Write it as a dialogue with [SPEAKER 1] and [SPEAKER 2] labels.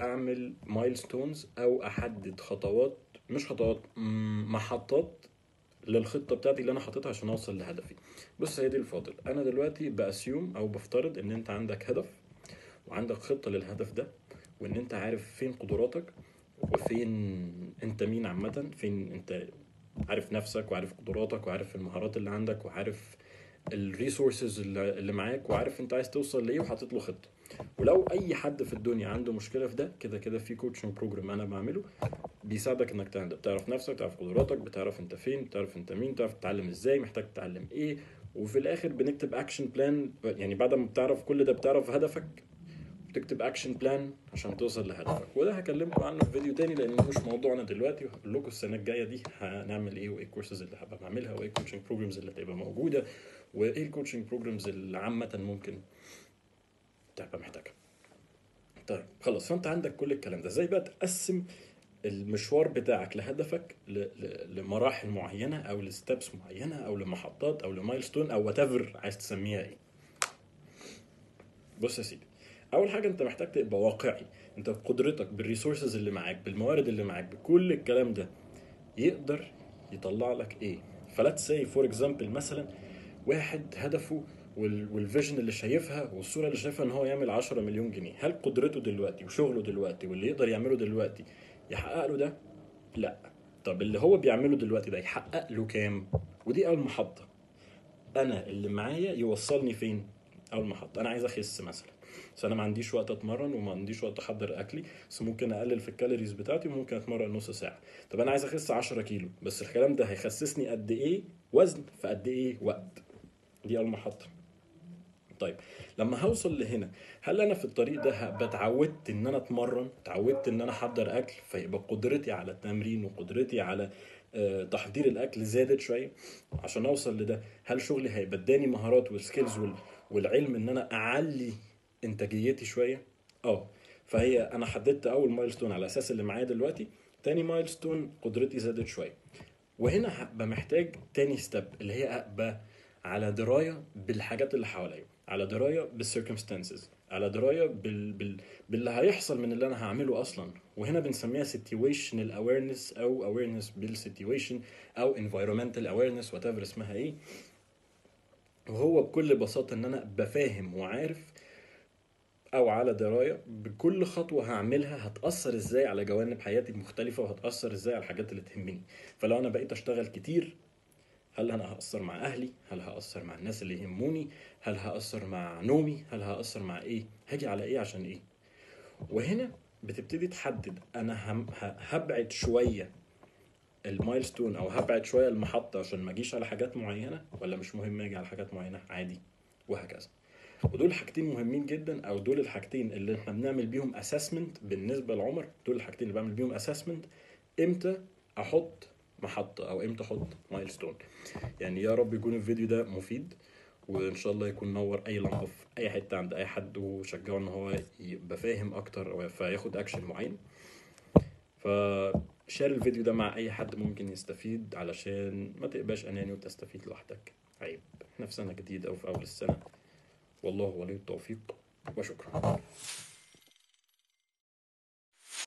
[SPEAKER 1] أعمل milestones أو أحدد خطوات مش خطوات محطات للخطة بتاعتي اللي أنا حاططها عشان أوصل لهدفي. بص هي دي الفاضل. أنا دلوقتي ب assume أو بفترض إن أنت عندك هدف وعندك خطة للهدف ده وإن أنت عارف فين قدراتك وفين أنت مين عامة فين أنت عارف نفسك وعارف قدراتك وعارف المهارات اللي عندك وعارف ال resources اللي معاك وعارف انت عايز توصل لإيه وحاطط له خطة. ولو أي حد في الدنيا عنده مشكلة في ده كده كده في coaching program أنا بعمله بيساعدك إنك تعمل بتعرف نفسك بتعرف قدراتك بتعرف أنت فين بتعرف أنت مين بتعرف تتعلم إزاي محتاج تتعلم إيه. وفي الآخر بنكتب action plan يعني بعد ما بتعرف كل ده بتعرف هدفك بتكتب action plan عشان توصل لهدفك. وده هكلمكم عنه في فيديو تاني لأنه مش موضوعنا دلوقتي. وهقول لكم السنة الجاية دي هنعمل إيه وإيه الكورسز اللي هبقى بعملها وإيه ال coaching programs اللي هتبقى موجودة وإيه ال coaching programs اللي عامة ممكن تبقى محتاجها. طيب خلاص. فأنت عندك كل الكلام ده. إزاي بقى تقسم المشوار بتاعك لهدفك لمراحل معينة أو ل steps معينة أو لمحطات أو ل milestone أو whatever عايز تسميها إيه؟ بص يا سيدي. أول حاجة أنت محتاج تبقى واقعي. أنت بقدرتك بال resources اللي معاك بالموارد اللي معاك بكل الكلام ده يقدر يطلع لك إيه؟ ف let's say for example مثلا واحد هدفه وال- وال vision اللي شايفها والصورة اللي شايفها إن هو يعمل 10 مليون جنيه. هل قدرته دلوقتي وشغله دلوقتي واللي يقدر يعمله دلوقتي يحقق له ده؟ لا. طب اللي هو بيعمله دلوقتي ده يحقق له كام؟ ودي أول محطة. أنا اللي معايا يوصلني فين؟ أول محطه أنا عايز أخس مثلا. بس أنا ما عنديش وقت أتمرن وما عنديش وقت أحضر أكلي. بس ممكن أقلل في ال calories بتاعتي وممكن أتمرن نص ساعة. طب أنا عايز أخس 10 كيلو. بس الكلام ده هيخسسني قد إيه؟ وزن. في قد إيه؟ وقت. دي أول محطه طيب لما هوصل لهنا هل أنا في الطريق ده هبقى اتعودت إن أنا أتمرن؟ اتعودت إن أنا أحضر أكل؟ فيبقى قدرتي على التمرين وقدرتي على تحضير الأكل زادت شوية عشان أوصل لده. هل شغلي هيبقى اداني مهارات وال skills وال- والعلم إن أنا أعلي إنتاجيتي شوية؟ آه. فهي أنا حددت أول milestone على أساس اللي معايا دلوقتي تاني milestone قدرتي زادت شوية. وهنا هبقى محتاج تاني step اللي هي أبقى على دراية بالحاجات اللي حواليا على دراية بال circumstances على دراية بال... بال... باللي هيحصل من اللي أنا هعمله أصلا. وهنا بنسميها situational awareness أو awareness بال situation أو environmental awareness whatever اسمها إيه. وهو بكل بساطة إن أنا بفاهم وعارف أو على دراية بكل خطوة هعملها هتأثر إزاي على جوانب حياتي المختلفة وهتأثر إزاي على الحاجات اللي تهمني. فلو أنا بقيت أشتغل كتير هل أنا هأثر مع أهلي؟ هل هأثر مع الناس اللي يهموني؟ هل هأثر مع نومي؟ هل هأثر مع إيه؟ هاجي على إيه عشان إيه؟ وهنا بتبتدي تحدد أنا هبعد شوية ال milestone أو هبعد شوية المحطة عشان ما أجيش على حاجات معينة ولا مش مهم أجي على حاجات معينة؟ عادي وهكذا. ودول حاجتين مهمين جدا أو دول الحاجتين اللي إحنا بنعمل بيهم assessment بالنسبة لعمر. دول الحاجتين اللي بعمل بيهم assessment إمتى أحط محطة أو إمتى أحط milestone يعني يا رب يكون الفيديو ده مفيد. وإن شاء الله يكون نور أي لمبه في أي حتة عند أي حد وشجعه إن هو يبقى فاهم أكتر فياخد اكشن معين. فشير الفيديو ده مع أي حد ممكن يستفيد علشان ما تبقاش أناني وتستفيد لوحدك. عيب. إحنا في سنة جديدة أو في أول السنة. والله ولي التوفيق وشكرا.